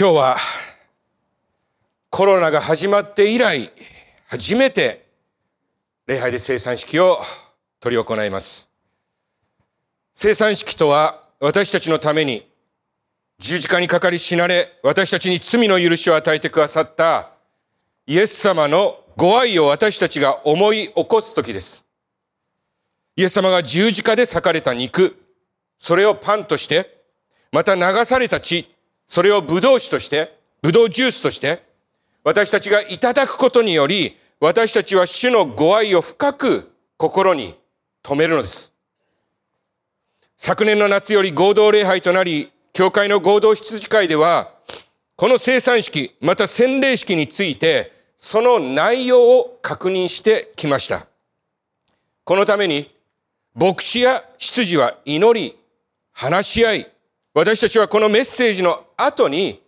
今日はコロナが始まって以来初めて礼拝で生産式を執り行います。生産式とは私たちのために十字架にかかり死なれ私たちに罪の許しを与えてくださったイエス様のご愛を私たちが思い起こす時です。イエス様が十字架で裂かれた肉それをパンとしてまた流された血それをブドウ酒として、ブドウジュースとして、私たちがいただくことにより、私たちは主のご愛を深く心に留めるのです。昨年の夏より合同礼拝となり、教会の合同羊会では、この生産式、また洗礼式について、その内容を確認してきました。このために、牧師や執事は祈り、話し合い、私たちはこのメッセージの後に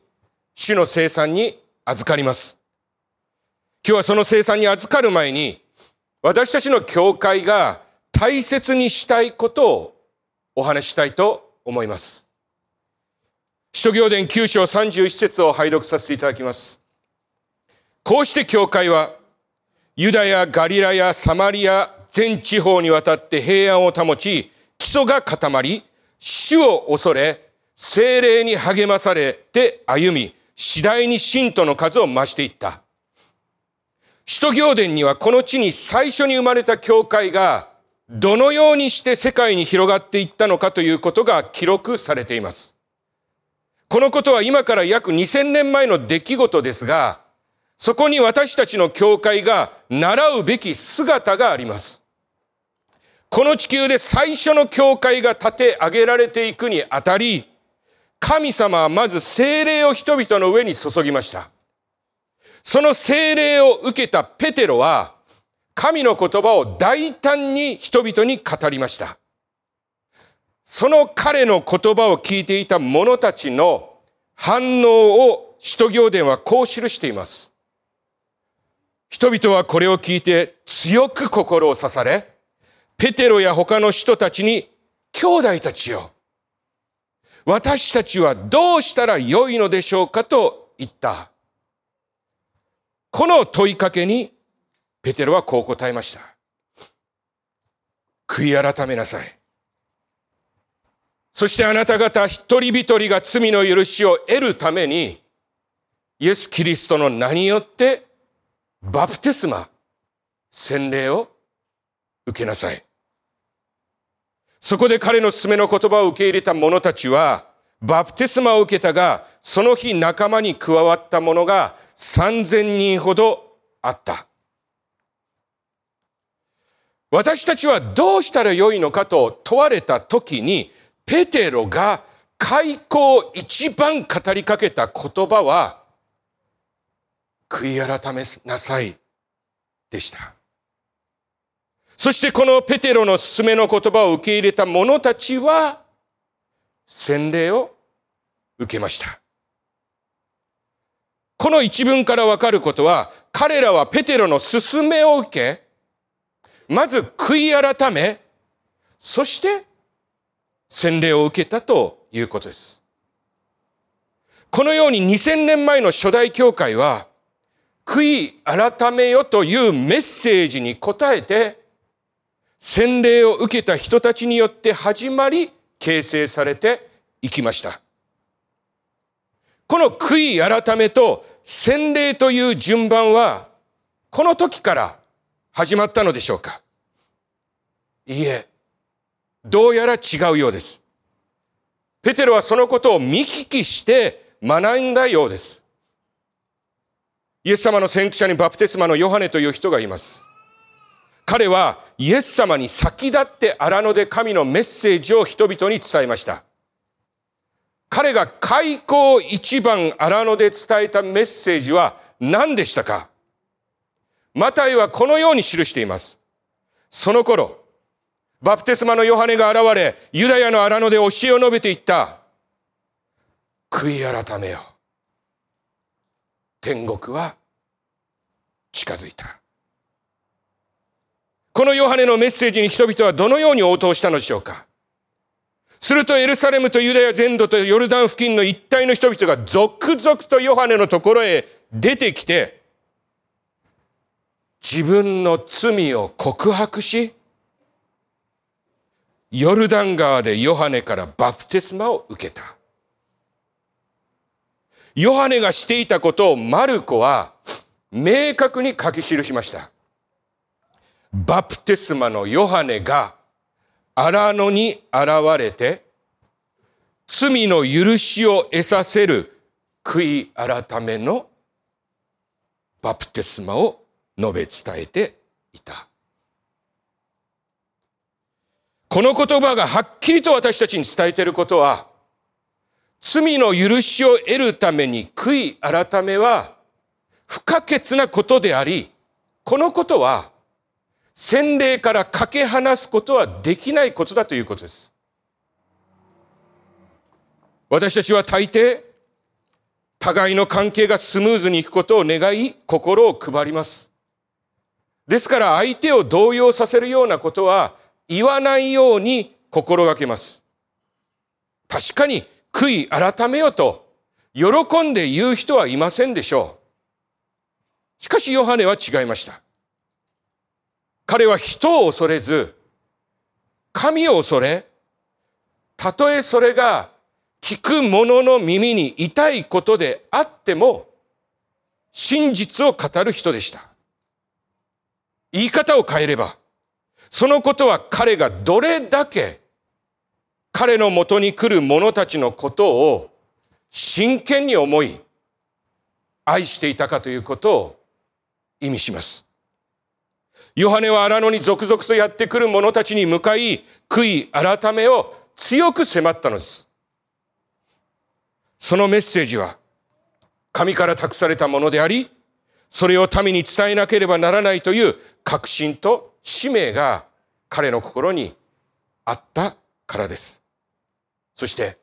主の生産に預かります。今日はその生産に預かる前に私たちの教会が大切にしたいことをお話したいと思います。使徒行伝9章31節を拝読させていただきます。こうして教会はユダヤ、ガリラやサマリア全地方にわたって平安を保ち、基礎が固まり、主を恐れ、精霊に励まされて歩み、次第に信徒の数を増していった。使徒行伝にはこの地に最初に生まれた教会がどのようにして世界に広がっていったのかということが記録されています。このことは今から約2000年前の出来事ですが、そこに私たちの教会が習うべき姿があります。この地球で最初の教会が建て上げられていくにあたり、神様はまず精霊を人々の上に注ぎました。その精霊を受けたペテロは、神の言葉を大胆に人々に語りました。その彼の言葉を聞いていた者たちの反応を使徒行伝はこう記しています。人々はこれを聞いて強く心を刺され、ペテロや他の人たちに兄弟たちよ。私たちはどうしたらよいのでしょうかと言った。この問いかけにペテロはこう答えました。悔い改めなさい。そしてあなた方一人一人が罪の許しを得るために、イエス・キリストの名によってバプテスマ、洗礼を受けなさい。そこで彼の勧めの言葉を受け入れた者たちは、バプテスマを受けたが、その日仲間に加わった者が3000人ほどあった。私たちはどうしたらよいのかと問われた時に、ペテロが開口一番語りかけた言葉は、悔い改めなさいでした。そしてこのペテロの勧めの言葉を受け入れた者たちは、洗礼を受けました。この一文からわかることは、彼らはペテロの勧めを受け、まず悔い改め、そして洗礼を受けたということです。このように2000年前の初代教会は、悔い改めよというメッセージに応えて、洗礼を受けた人たちによって始まり、形成されていきました。この悔い改めと洗礼という順番は、この時から始まったのでしょうかいいえ、どうやら違うようです。ペテロはそのことを見聞きして学んだようです。イエス様の先駆者にバプテスマのヨハネという人がいます。彼はイエス様に先立って荒野で神のメッセージを人々に伝えました。彼が開口一番荒野で伝えたメッセージは何でしたか？マタイはこのように記しています。その頃、バプテスマのヨハネが現れ、ユダヤの荒野で教えを述べていった。悔い改めよ。天国は近づいた。このヨハネのメッセージに人々はどのように応答したのでしょうか？するとエルサレムとユダヤ全土とヨルダン付近の一帯の人々が続々とヨハネのところへ出てきて、自分の罪を告白し、ヨルダン川でヨハネからバプテスマを受けた。ヨハネがしていたことをマルコは明確に書き記しました。バプテスマのヨハネが荒野に現れて罪の許しを得させる悔い改めのバプテスマを述べ伝えていた。この言葉がはっきりと私たちに伝えていることは、罪の許しを得るために悔い改めは不可欠なことであり、このことは洗礼からかけ離すことはできないことだということです。私たちは大抵、互いの関係がスムーズにいくことを願い、心を配ります。ですから相手を動揺させるようなことは言わないように心がけます。確かに悔い改めよと喜んで言う人はいませんでしょう。しかしヨハネは違いました。彼は人を恐れず、神を恐れ、たとえそれが聞く者の耳に痛いことであっても、真実を語る人でした。言い方を変えれば、そのことは彼がどれだけ彼のもとに来る者たちのことを真剣に思い、愛していたかということを意味します。ヨハネは荒野に続々とやってくる者たちに向かい、悔い改めを強く迫ったのです。そのメッセージは、神から託されたものであり、それを民に伝えなければならないという確信と使命が彼の心にあったからです。そして、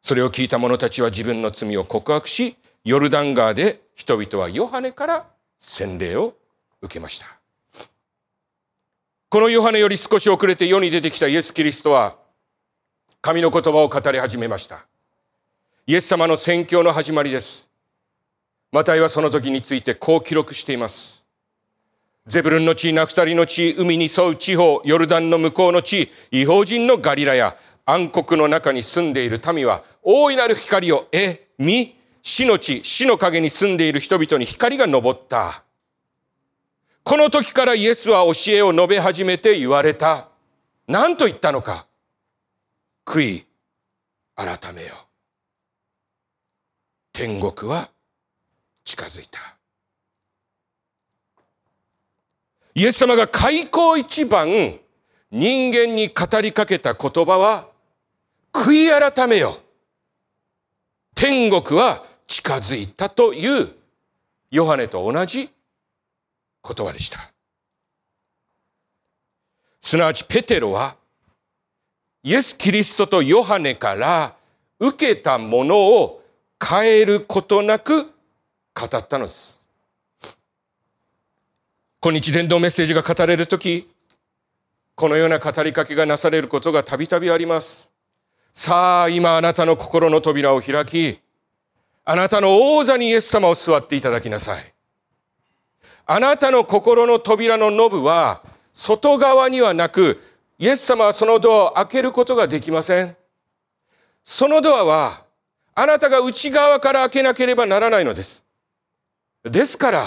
それを聞いた者たちは自分の罪を告白し、ヨルダン川で人々はヨハネから洗礼を受けました。このヨハネより少し遅れて世に出てきたイエス・キリストは、神の言葉を語り始めました。イエス様の宣教の始まりです。マタイはその時についてこう記録しています。ゼブルンの地、ナフタリの地、海に沿う地方、ヨルダンの向こうの地、違法人のガリラや暗黒の中に住んでいる民は、大いなる光を得、見、死の地、死の影に住んでいる人々に光が昇った。この時からイエスは教えを述べ始めて言われた。何と言ったのか。悔い、改めよ。天国は近づいた。イエス様が開口一番人間に語りかけた言葉は、悔い改めよ。天国は近づいたというヨハネと同じ言葉でした。すなわちペテロはイエス・キリストとヨハネから受けたものを変えることなく語ったのです。今日伝道メッセージが語れるとき、このような語りかけがなされることがたびたびあります。さあ、今あなたの心の扉を開き、あなたの王座にイエス様を座っていただきなさい。あなたの心の扉のノブは、外側にはなく、イエス様はそのドアを開けることができません。そのドアは、あなたが内側から開けなければならないのです。ですから、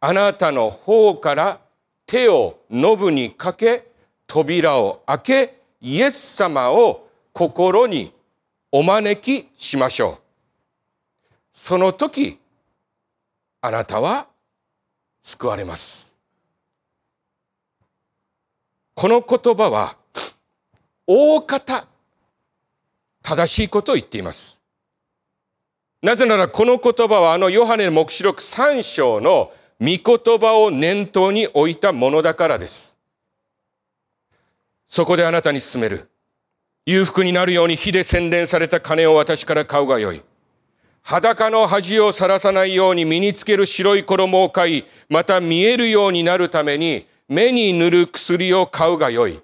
あなたの方から手をノブにかけ、扉を開け、イエス様を心にお招きしましょう。その時、あなたは救われます。この言葉は、大方、正しいことを言っています。なぜならこの言葉はあのヨハネの目視録3章の御言葉を念頭に置いたものだからです。そこであなたに進める。裕福になるように火で洗練された金を私から買うがよい。裸の恥をさらさないように身につける白い衣を買い、また見えるようになるために目に塗る薬を買うがよい。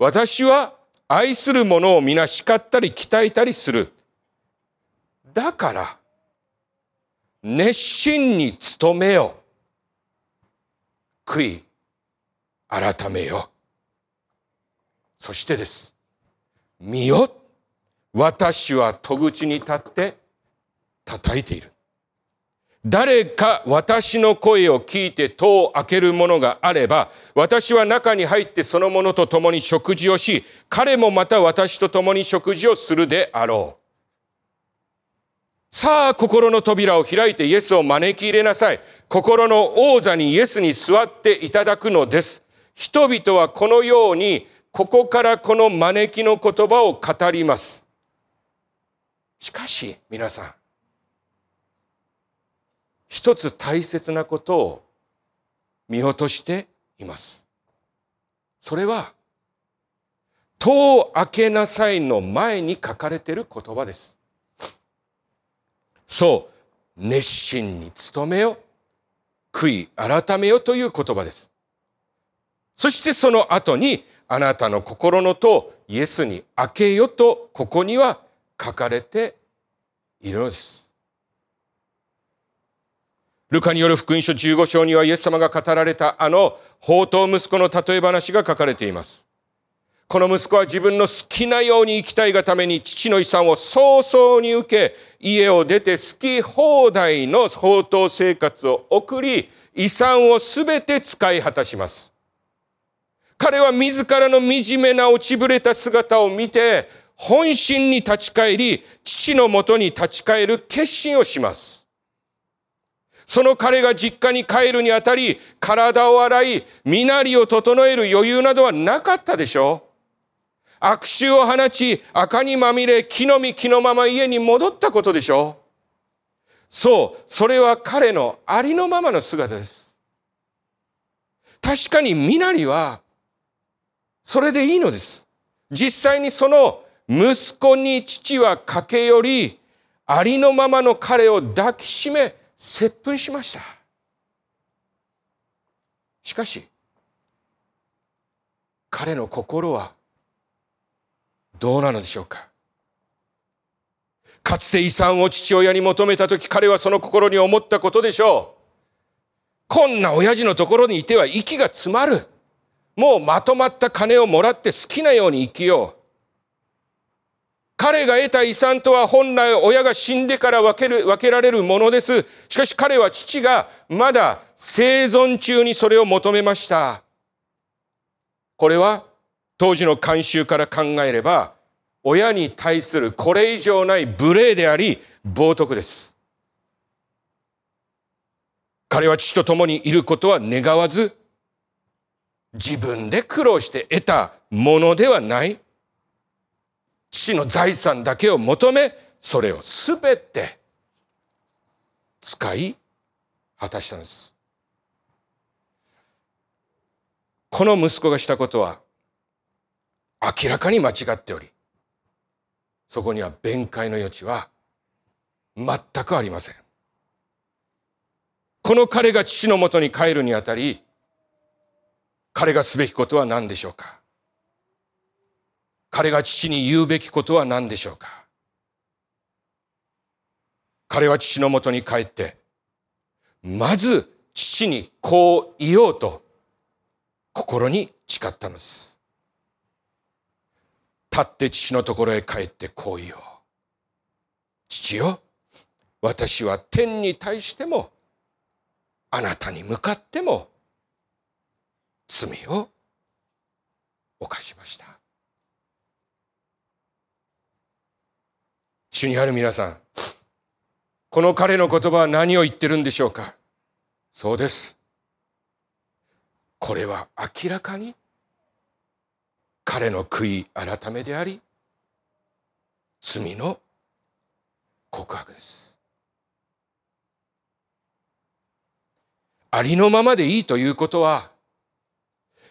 私は愛する者を皆叱ったり鍛えたりする。だから、熱心に努めよ。悔い、改めよ。そしてです。見よ。私は戸口に立って叩いている。誰か私の声を聞いて戸を開けるものがあれば、私は中に入ってその者と共に食事をし、彼もまた私と共に食事をするであろう。さあ、心の扉を開いてイエスを招き入れなさい。心の王座にイエスに座っていただくのです。人々はこのように、ここからこの招きの言葉を語ります。しかし、皆さん、一つ大切なことを見落としています。それは、戸を開けなさいの前に書かれている言葉です。そう、熱心に努めよ、悔い改めよという言葉です。そしてその後に、あなたの心の戸イエスに開けよと、ここには書かれているのです。ルカによる福音書15章にはイエス様が語られたあの宝刀息子の例え話が書かれています。この息子は自分の好きなように生きたいがために父の遺産を早々に受け、家を出て好き放題の宝刀生活を送り、遺産をすべて使い果たします。彼は自らの惨めな落ちぶれた姿を見て、本心に立ち返り、父のもとに立ち返る決心をします。その彼が実家に帰るにあたり、体を洗い、身なりを整える余裕などはなかったでしょう悪臭を放ち、赤にまみれ、木の実木のまま家に戻ったことでしょうそう、それは彼のありのままの姿です。確かに身なりは、それでいいのです。実際にその息子に父は駆け寄り、ありのままの彼を抱きしめ、接吻しました。しかし、彼の心はどうなのでしょうかかつて遺産を父親に求めた時彼はその心に思ったことでしょう。こんな親父のところにいては息が詰まる。もうまとまった金をもらって好きなように生きよう。彼が得た遺産とは本来親が死んでから分ける、分けられるものです。しかし彼は父がまだ生存中にそれを求めました。これは当時の慣習から考えれば、親に対するこれ以上ない無礼であり、冒涜です。彼は父と共にいることは願わず、自分で苦労して得たものではない。父の財産だけを求め、それをすべて使い果たしたんです。この息子がしたことは明らかに間違っており、そこには弁解の余地は全くありません。この彼が父のもとに帰るにあたり、彼がすべきことは何でしょうか？彼が父に言うべきことは何でしょうか？彼は父のもとに帰って、まず父にこう言おうと心に誓ったのです。立って父のところへ帰ってこう言おう。父よ、私は天に対しても、あなたに向かっても、罪を犯しました。主にある皆さん、この彼の言葉は何を言ってるんでしょうか？そうです。これは明らかに彼の悔い改めであり、罪の告白です。ありのままでいいということは、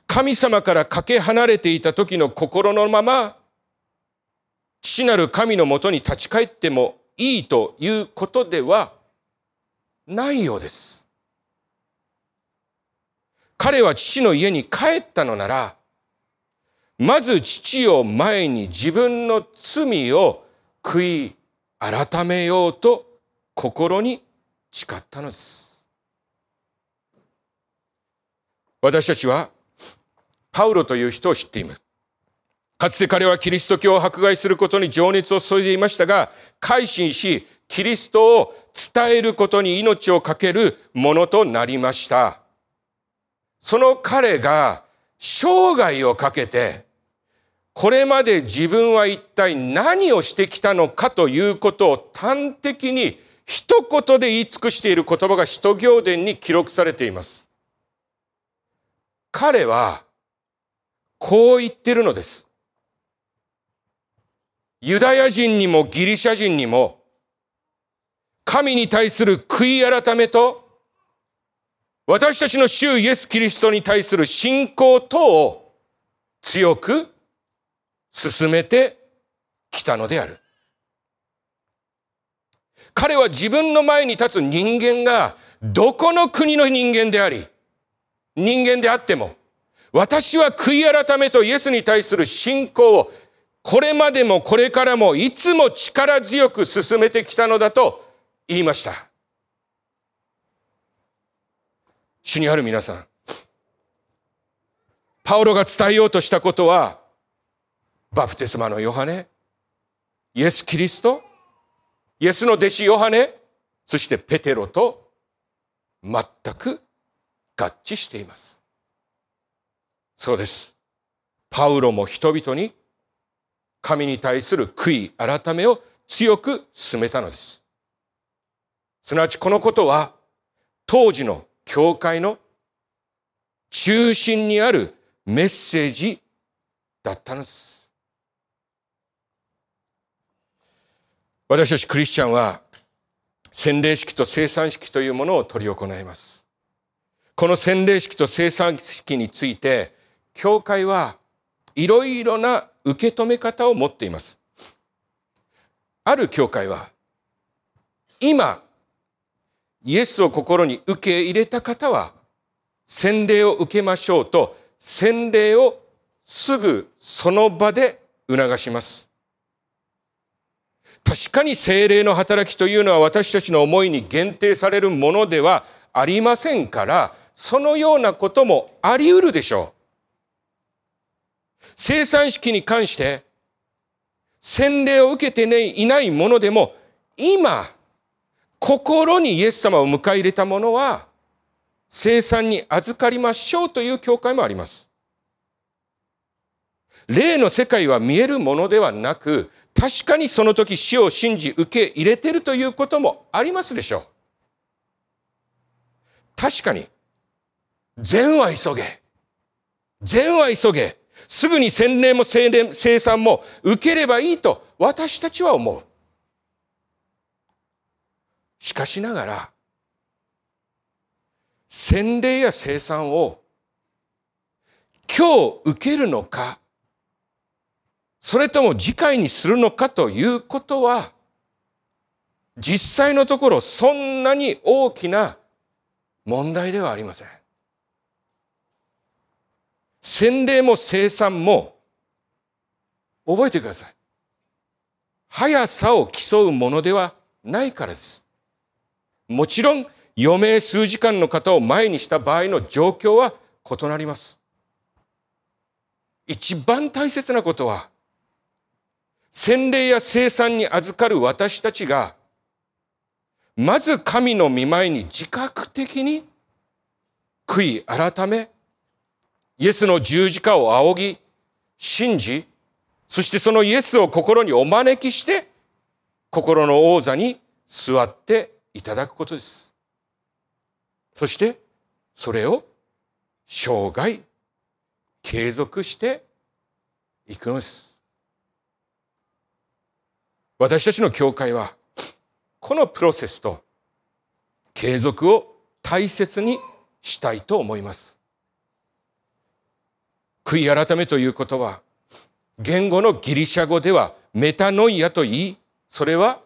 神様からかけ離れていた時の心のまま父なる神のもとに立ち返ってもいいということではないようです。彼は父の家に帰ったのなら、まず父を前に自分の罪を悔い改めようと心に誓ったのです。私たちはパウロという人を知っています。かつて彼はキリスト教を迫害することに情熱を注いでいましたが、改心し、キリストを伝えることに命を懸けるものとなりました。その彼が生涯をかけて、これまで自分は一体何をしてきたのかということを端的に一言で言い尽くしている言葉が使徒行伝に記録されています。彼はこう言ってるのです。ユダヤ人にもギリシャ人にも、神に対する悔い改めと、私たちの主イエス・キリストに対する信仰とを強く進めてきたのである。彼は自分の前に立つ人間がどこの国の人間であり、人間であっても、私は悔い改めとイエスに対する信仰をこれまでもこれからもいつも力強く進めてきたのだと言いました。主にある皆さん。パウロが伝えようとしたことは、バプテスマのヨハネ、イエス・キリスト、イエスの弟子ヨハネ、そしてペテロと全く合致しています。そうです。パウロも人々に神に対する悔い改めを強く進めたのです。すなわちこのことは当時の教会の中心にあるメッセージだったのです。私たちクリスチャンは洗礼式と生産式というものを取り行います。この洗礼式と生産式について教会はいろいろな受け止め方を持っています。ある教会は、今、イエスを心に受け入れた方は、洗礼を受けましょうと、洗礼をすぐその場で促します。確かに精霊の働きというのは私たちの思いに限定されるものではありませんから、そのようなこともあり得るでしょう。生産式に関して洗礼を受けて、いないものでも今心にイエス様を迎え入れた者は生産に預かりましょうという教会もあります。霊の世界は見えるものではなく確かにその時死を信じ受け入れてるということもありますでしょう。確かに善は急げ善は急げすぐに洗礼も生産も受ければいいと私たちは思う。しかしながら、洗礼や生産を今日受けるのか、それとも次回にするのかということは、実際のところそんなに大きな問題ではありません。洗礼も生産も覚えてください。速さを競うものではないからです。もちろん余命数時間の方を前にした場合の状況は異なります。一番大切なことは洗礼や生産に預かる私たちがまず神の見舞いに自覚的に悔い改めイエスの十字架を仰ぎ、信じ、そしてそのイエスを心にお招きして、心の王座に座っていただくことです。そして、それを生涯継続していくのです。私たちの教会は、このプロセスと継続を大切にしたいと思います。悔い改めということは、言語のギリシャ語ではメタノイアと言い、それは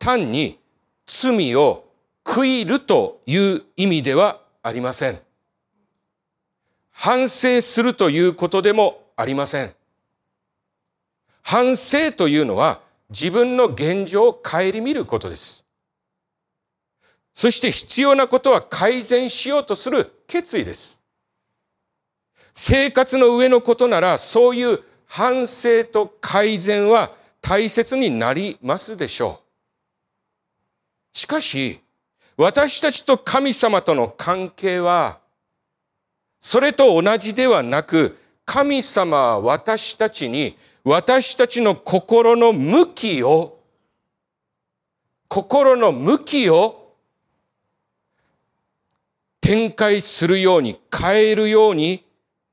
単に罪を悔いるという意味ではありません。反省するということでもありません。反省というのは自分の現状を顧みることです。そして必要なことは改善しようとする決意です。生活の上のことならそういう反省と改善は大切になりますでしょう。しかし、私たちと神様との関係は、それと同じではなく、神様は私たちに私たちの心の向きを、心の向きを展開するように変えるように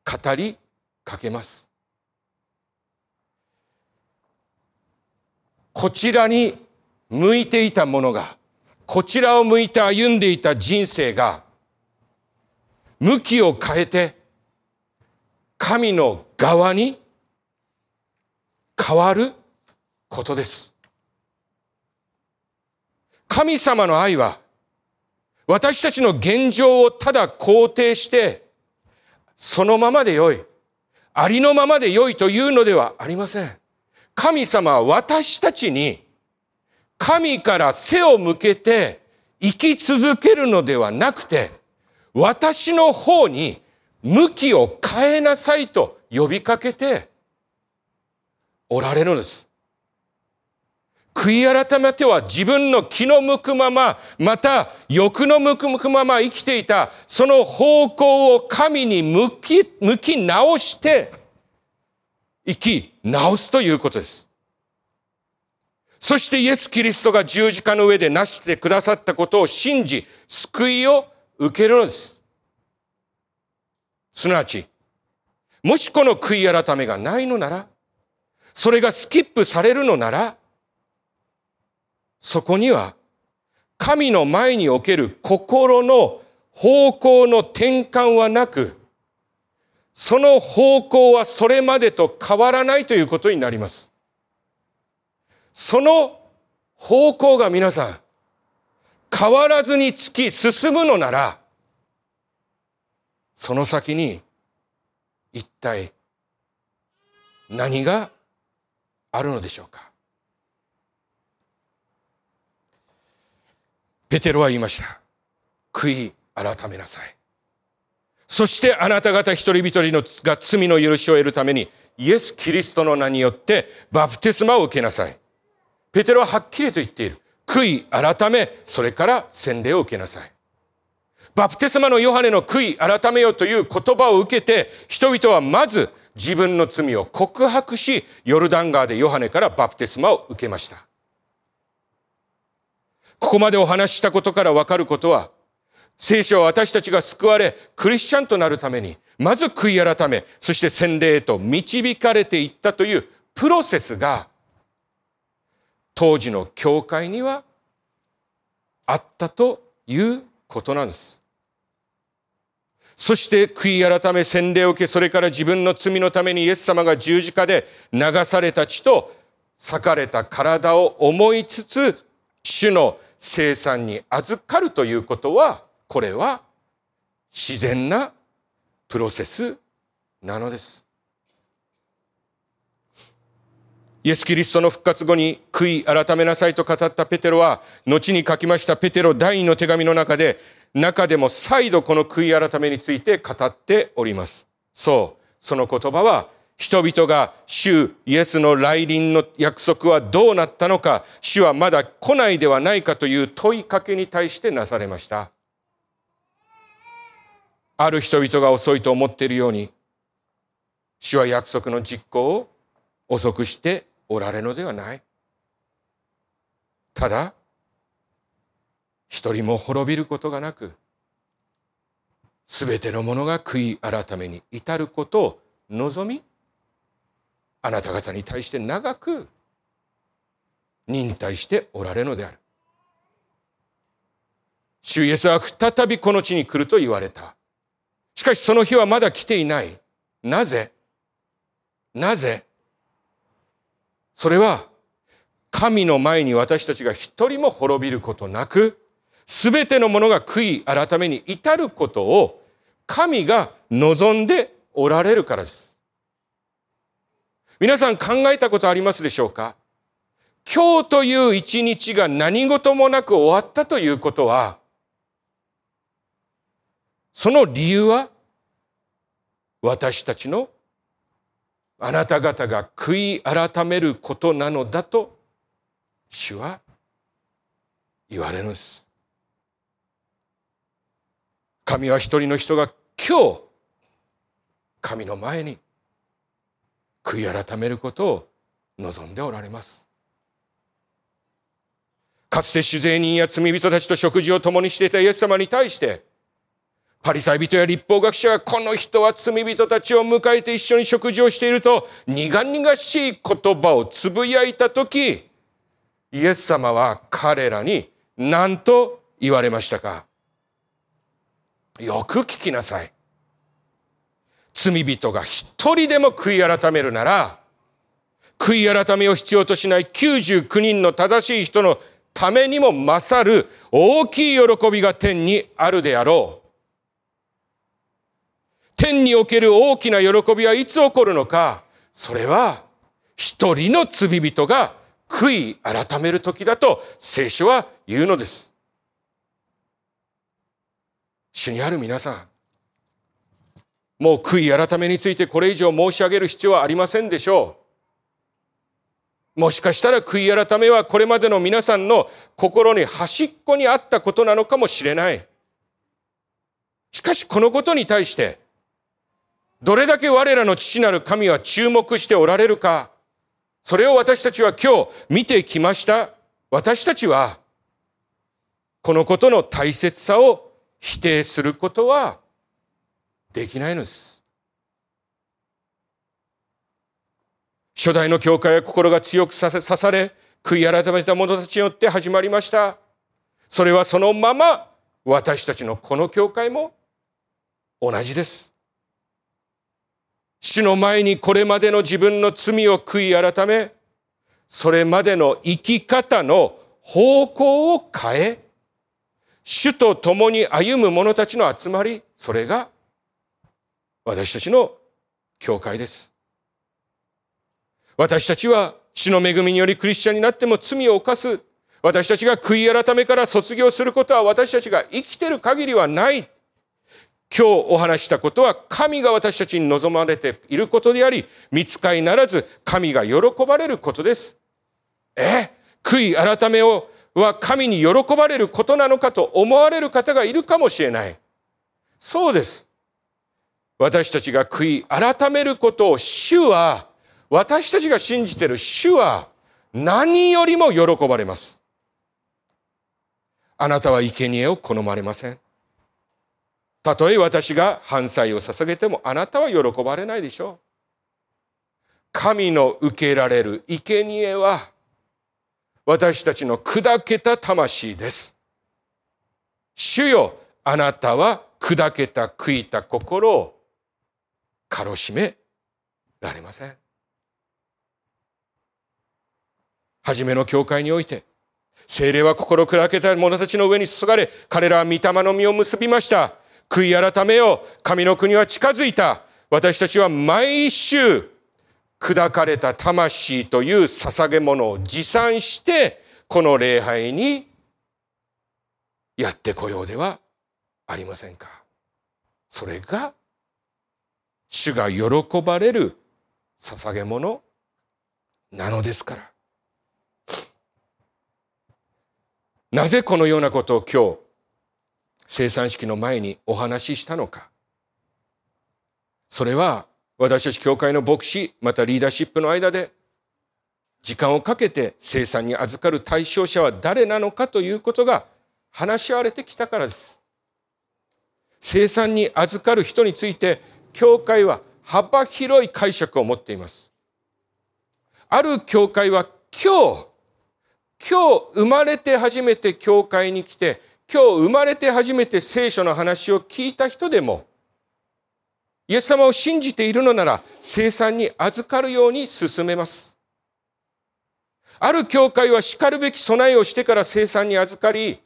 語りかけます。こちらに向いていたものが、こちらを向いて歩んでいた人生が、向きを変えて、神の側に変わることです。神様の愛は、私たちの現状をただ肯定して、そのままでよい。ありのままでよいというのではありません。神様は私たちに神から背を向けて生き続けるのではなくて、私の方に向きを変えなさいと呼びかけておられるのです。悔い改めては自分の気の向くまま、また欲の向く向くまま生きていた、その方向を神に向き、向き直して、生き直すということです。そしてイエス・キリストが十字架の上で成してくださったことを信じ、救いを受けるのです。すなわち、もしこの悔い改めがないのなら、それがスキップされるのなら、そこには神の前における心の方向の転換はなく、その方向はそれまでと変わらないということになります。その方向が皆さん、変わらずに突き進むのなら、その先に一体何があるのでしょうか？ペテロは言いました。悔い改めなさい。そしてあなた方一人一人のが罪の許しを得るためにイエス・キリストの名によってバプテスマを受けなさい。ペテロははっきりと言っている。悔い改め、それから洗礼を受けなさい。バプテスマのヨハネの悔い改めよという言葉を受けて、人々はまず自分の罪を告白し、ヨルダン川でヨハネからバプテスマを受けました。ここまでお話ししたことからわかることは、聖書は私たちが救われ、クリスチャンとなるために、まず悔い改め、そして洗礼へと導かれていったというプロセスが、当時の教会にはあったということなんです。そして悔い改め洗礼を受け、それから自分の罪のためにイエス様が十字架で流された血と裂かれた体を思いつつ、主の生産に預かるということは、これは自然なプロセスなのです。イエス・キリストの復活後に悔い改めなさいと語ったペテロは、後に書きましたペテロ第二の手紙の中で、中でも再度この悔い改めについて語っております。そう、その言葉は人々が主イエスの来臨の約束はどうなったのか、主はまだ来ないではないかという問いかけに対してなされました。ある人々が遅いと思っているように、主は約束の実行を遅くしておられるのではない。ただ、一人も滅びることがなく、すべてのものが悔い改めに至ることを望み、あなた方に対して長く忍耐しておられるのである。主イエスは再びこの地に来ると言われた。しかしその日はまだ来ていない。なぜ？なぜ？それは神の前に私たちが一人も滅びることなく、すべてのものが悔い改めに至ることを神が望んでおられるからです。皆さん考えたことありますでしょうか？今日という一日が何事もなく終わったということは、その理由は私たちのあなた方が悔い改めることなのだと主は言われるんです。神は一人の人が今日神の前に悔い改めることを望んでおられます。かつて酒税人や罪人たちと食事を共にしていたイエス様に対してパリサイ人や立法学者がこの人は罪人たちを迎えて一緒に食事をしていると苦々しい言葉をつぶやいた時イエス様は彼らに何と言われましたか？よく聞きなさい。罪人が一人でも悔い改めるなら悔い改めを必要としない99人の正しい人のためにも勝る大きい喜びが天にあるであろう。天における大きな喜びはいつ起こるのか、それは一人の罪人が悔い改める時だと聖書は言うのです。主にある皆さん、もう悔い改めについてこれ以上申し上げる必要はありませんでしょう。もしかしたら悔い改めはこれまでの皆さんの心に端っこにあったことなのかもしれない。しかしこのことに対してどれだけ我らの父なる神は注目しておられるか、それを私たちは今日見てきました。私たちは、このことの大切さを否定することはできないのです。初代の教会は心が強く刺され、悔い改めた者たちによって始まりました。それはそのまま私たちのこの教会も同じです。主の前にこれまでの自分の罪を悔い改め、それまでの生き方の方向を変え、主と共に歩む者たちの集まり、それが私たちの教会です。私たちは主の恵みによりクリスチャンになっても罪を犯す。私たちが悔い改めから卒業することは私たちが生きてる限りはない。今日お話したことは神が私たちに望まれていることであり、見つかいならず神が喜ばれることです。え？悔い改めをは神に喜ばれることなのかと思われる方がいるかもしれない。そうです。私たちが悔い改めることを主は、私たちが信じてる主は何よりも喜ばれます。あなたは生贄を好まれません。たとえ私が犯罪を捧げてもあなたは喜ばれないでしょう。神の受けられる生贄は私たちの砕けた魂です。主よ、あなたは砕けた悔いた心をかろしめられません。初めの教会において、精霊は心砕けた者たちの上に注がれ、彼らは御霊の実を結びました。悔い改めよう。神の国は近づいた。私たちは毎週、砕かれた魂という捧げ物を持参して、この礼拝にやってこようではありませんか。それが、主が喜ばれる捧げ物なのですから。なぜこのようなことを今日生産式の前にお話ししたのか。それは私たち教会の牧師、またリーダーシップの間で時間をかけて生産に預かる対象者は誰なのかということが話し合われてきたからです。生産に預かる人について教会は幅広い解釈を持っています。ある教会は今日、今日生まれて初めて教会に来て今日生まれて初めて聖書の話を聞いた人でも、イエス様を信じているのなら、生産に預かるように進めます。ある教会は叱るべき備えをしてから生産に預かり、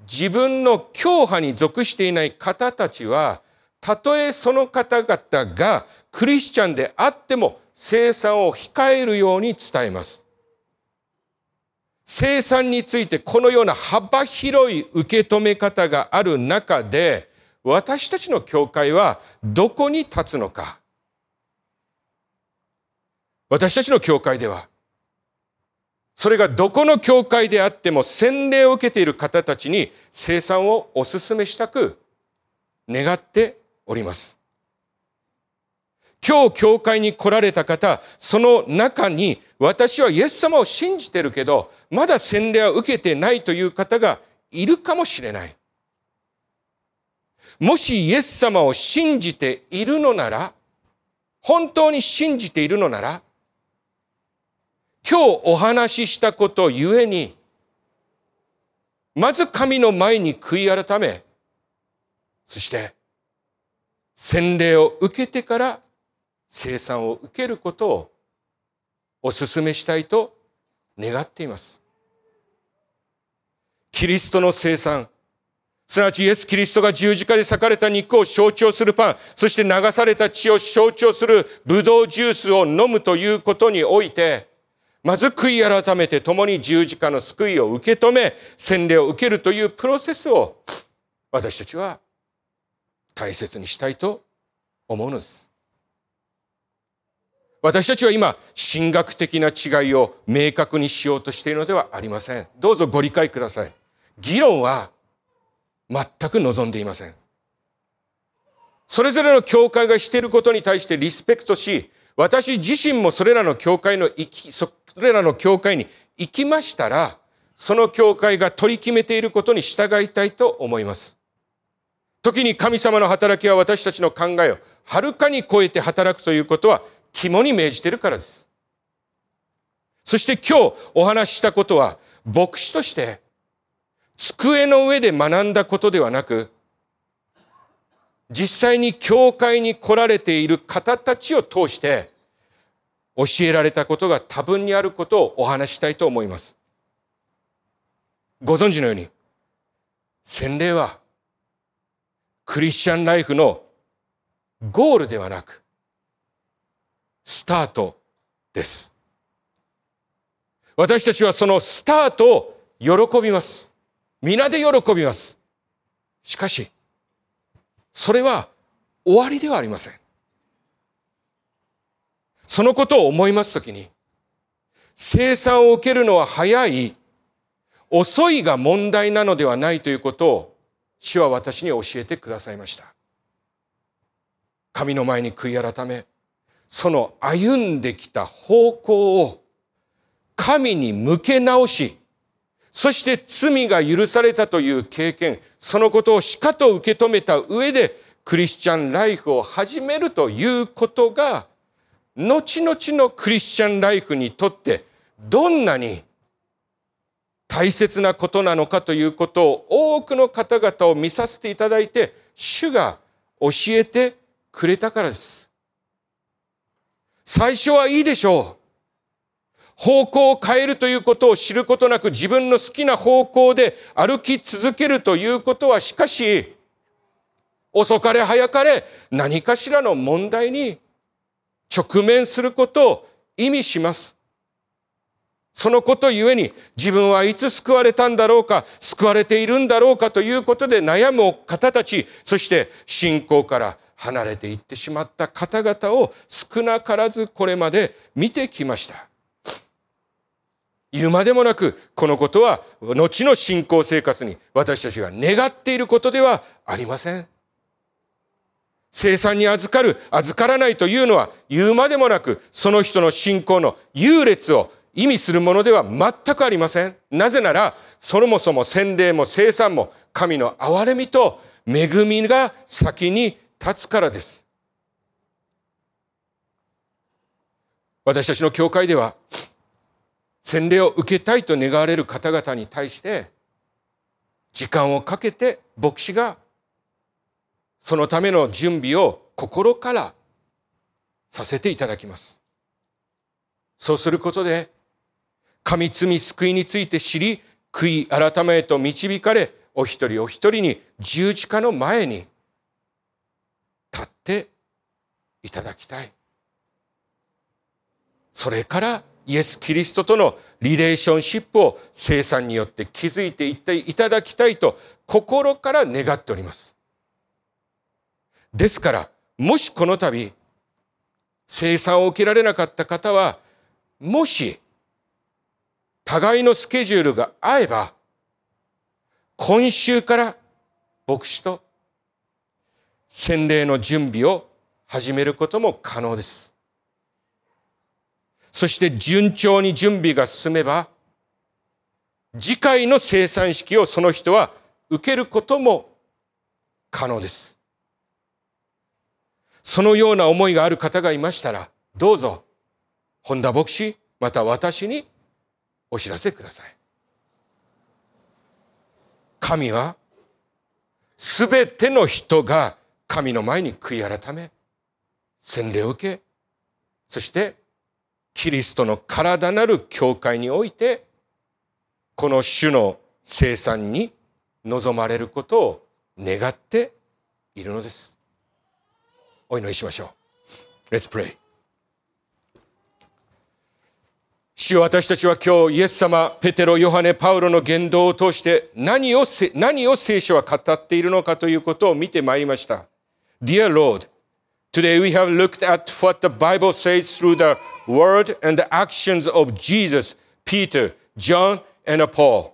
自分の教派に属していない方たちは、たとえその方々がクリスチャンであっても、生産を控えるように伝えます。生産についてこのような幅広い受け止め方がある中で、私たちの教会はどこに立つのか。私たちの教会では、それがどこの教会であっても洗礼を受けている方たちに生産をお勧めしたく願っております。今日教会に来られた方、その中に私はイエス様を信じてるけど、まだ洗礼は受けてないという方がいるかもしれない。もしイエス様を信じているのなら、本当に信じているのなら、今日お話ししたことゆえに、まず神の前に悔い改め、そして洗礼を受けてから生産を受けることをお勧めしたいと願っています。キリストの生産、すなわちイエス・キリストが十字架で裂かれた肉を象徴するパン、そして流された血を象徴するブドウジュースを飲むということにおいて、まず悔い改めて共に十字架の救いを受け止め、洗礼を受けるというプロセスを私たちは大切にしたいと思うのです。私たちは今、神学的な違いを明確にしようとしているのではありません。どうぞご理解ください。議論は全く望んでいません。それぞれの教会がしていることに対してリスペクトし、私自身もそれらの教会の行き、それらの教会に行きましたら、その教会が取り決めていることに従いたいと思います。時に神様の働きは私たちの考えをはるかに超えて働くということは肝に銘じているからです。そして今日お話ししたことは牧師として机の上で学んだことではなく実際に教会に来られている方たちを通して教えられたことが多分にあることをお話したいと思います。ご存知のように洗礼はクリスチャンライフのゴールではなく、スタートです。私たちはそのスタートを喜びます。皆で喜びます。しかし、それは終わりではありません。そのことを思いますときに、生産を受けるのは早い、遅いが問題なのではないということを主は私に教えてくださいました。神の前に悔い改め、その歩んできた方向を神に向け直し、そして罪が許されたという経験、そのことをしかと受け止めた上でクリスチャンライフを始めるということが、後々のクリスチャンライフにとってどんなに大切なことなのかということを多くの方々を見させていただいて、主が教えてくれたからです。最初はいいでしょう。方向を変えるということを知ることなく自分の好きな方向で歩き続けるということはしかし、遅かれ早かれ何かしらの問題に直面することを意味します。そのことゆえに自分はいつ救われたんだろうか、救われているんだろうかということで悩む方たち、そして信仰から離れていってしまった方々を少なからずこれまで見てきました。言うまでもなく、このことは後の信仰生活に私たちが願っていることではありません。生産に預かる、預からないというのは言うまでもなく、その人の信仰の優劣を意味するものでは全くありません。なぜなら、そもそも洗礼も生産も神の憐れみと恵みが先に立つからです。私たちの教会では、洗礼を受けたいと願われる方々に対して、時間をかけて牧師がそのための準備を心からさせていただきます。そうすることで神罪救いについて知り、悔い改めへと導かれ、お一人お一人に十字架の前に立っていただきたい。それからイエス・キリストとのリレーションシップを生産によって築いていっていただきたいと心から願っております。ですから、もしこの度、生産を受けられなかった方は、もし、互いのスケジュールが合えば、今週から牧師と洗礼の準備を始めることも可能です。そして順調に準備が進めば、次回の生産式をその人は受けることも可能です。そのような思いがある方がいましたら、どうぞ、本田牧師、また私にお知らせください。神は、すべての人が神の前に悔い改め、洗礼を受け、そしてキリストの体なる教会において、この主の生産に望まれることを願っているのです。お祈りしましょう。Let's pray. 主よ私たちは今日イエス様、ペテロ、ヨハネ、パウロの言動を通して何を何を聖書は語っているのかということを見てまいりました。Dear Lord, Today we have looked at what the Bible says through the word and the actions of Jesus, Peter, John, and Paul.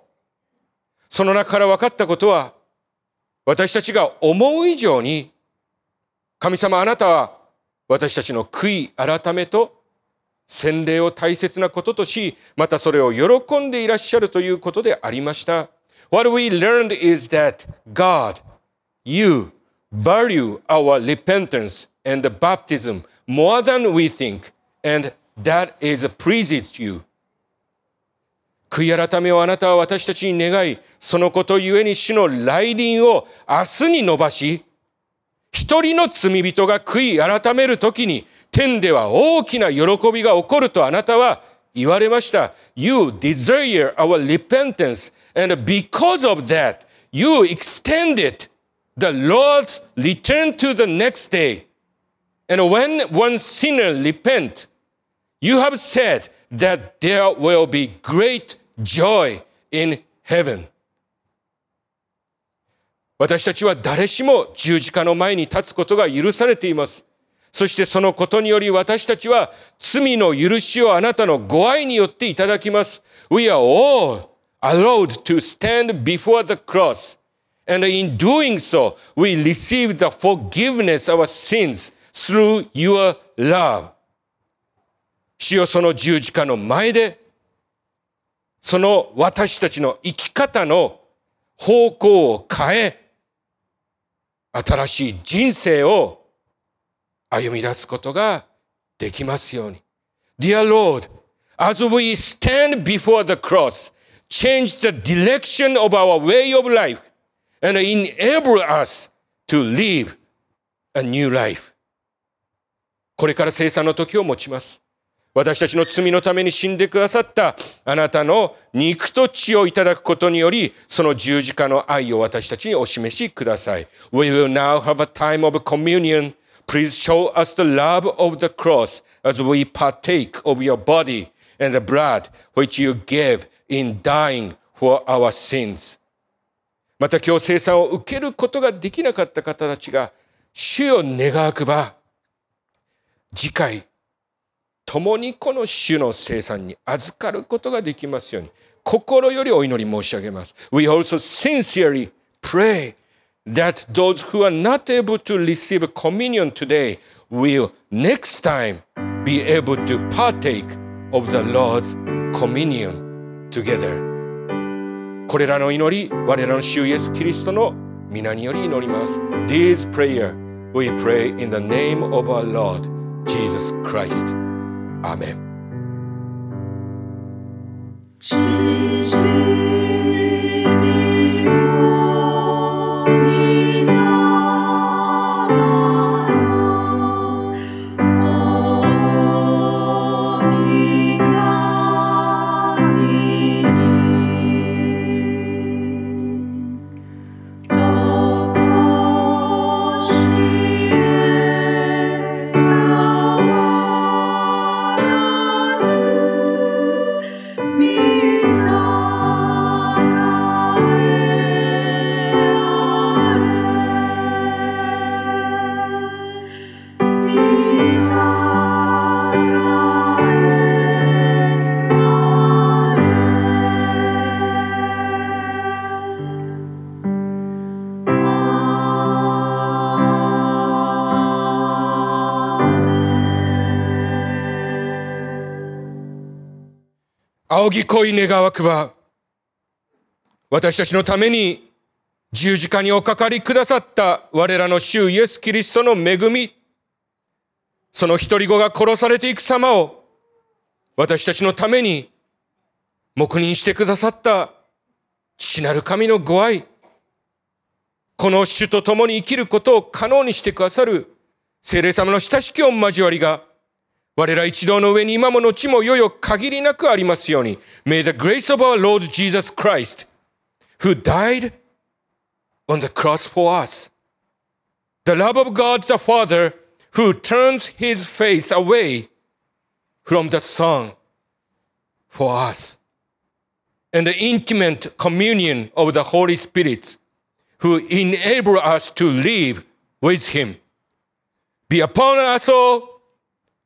その中から分かったことは、私たちが思う以上に、神様あなたは私たちの悔い改めと洗礼を大切なこととし、またそれを喜んでいらっしゃるということでありました。What we learned is that God, you, value our repentance and baptism more than we think, and that is pleases you. 悔い改めをあなたは私たちに願い、そのことゆえに主の来臨を明日に伸ばし、一人の罪人が悔い改めるときに、天では大きな喜びが起こるとあなたは言われました。You desire our repentance, and because of that, you extended the Lord's return to the next day. And when one sinner repent, you have said that there will be great joy in heaven. 私たちは誰しも十字架の前に立つことが許されています。そしてそのことにより私たちは罪の許しをあなたのご愛によっていただきます。We are all allowed to stand before the cross. And in doing so, we receive the forgiveness of our sins through your love. 主よその十字架の前で、その私たちの生き方の方向を変え、新しい人生を歩み出すことができますように。Dear Lord, as we stand before the cross, change the direction of our way of life and enable us to live a new life. これから生産の時を持ちます。私たちの罪のために死んでくださったあなたの肉と血をいただくことにより、その十字架の愛を私たちにお示しください。We will now have a time of communion. Please show us the love of the cross as we partake of your body and the blood which you gave in dying for our sins. また今日生産を受けることができなかった方たちが主を願わくば、次回、共にこの主の生産に預かることができますように、心よりお祈り申し上げます。We also sincerely pray that those who are not able to receive communion today will next time be able to partake of the Lord's communion together. これらの祈り、我らの主イエス・キリストの皆により祈ります。This prayer we pray in the name of our Lord. Jesus Christ. Amen. 仰 ぎ恋願わくば、私たちのために十字架におかかりくださった我らの主イエス・キリストの恵み、その一人子が殺されていく様を私たちのために黙認してくださった父なる神のご愛、この主と共に生きることを可能にしてくださる聖霊様の親しき御交わりが、我ら一同の上に今も後もよよ限りなくありますように。May the grace of our Lord Jesus Christ, who died on the cross for us, the love of God the Father, who turns his face away from the Son for us, and the intimate communion of the Holy Spirit, who enable us to live with him, be upon us all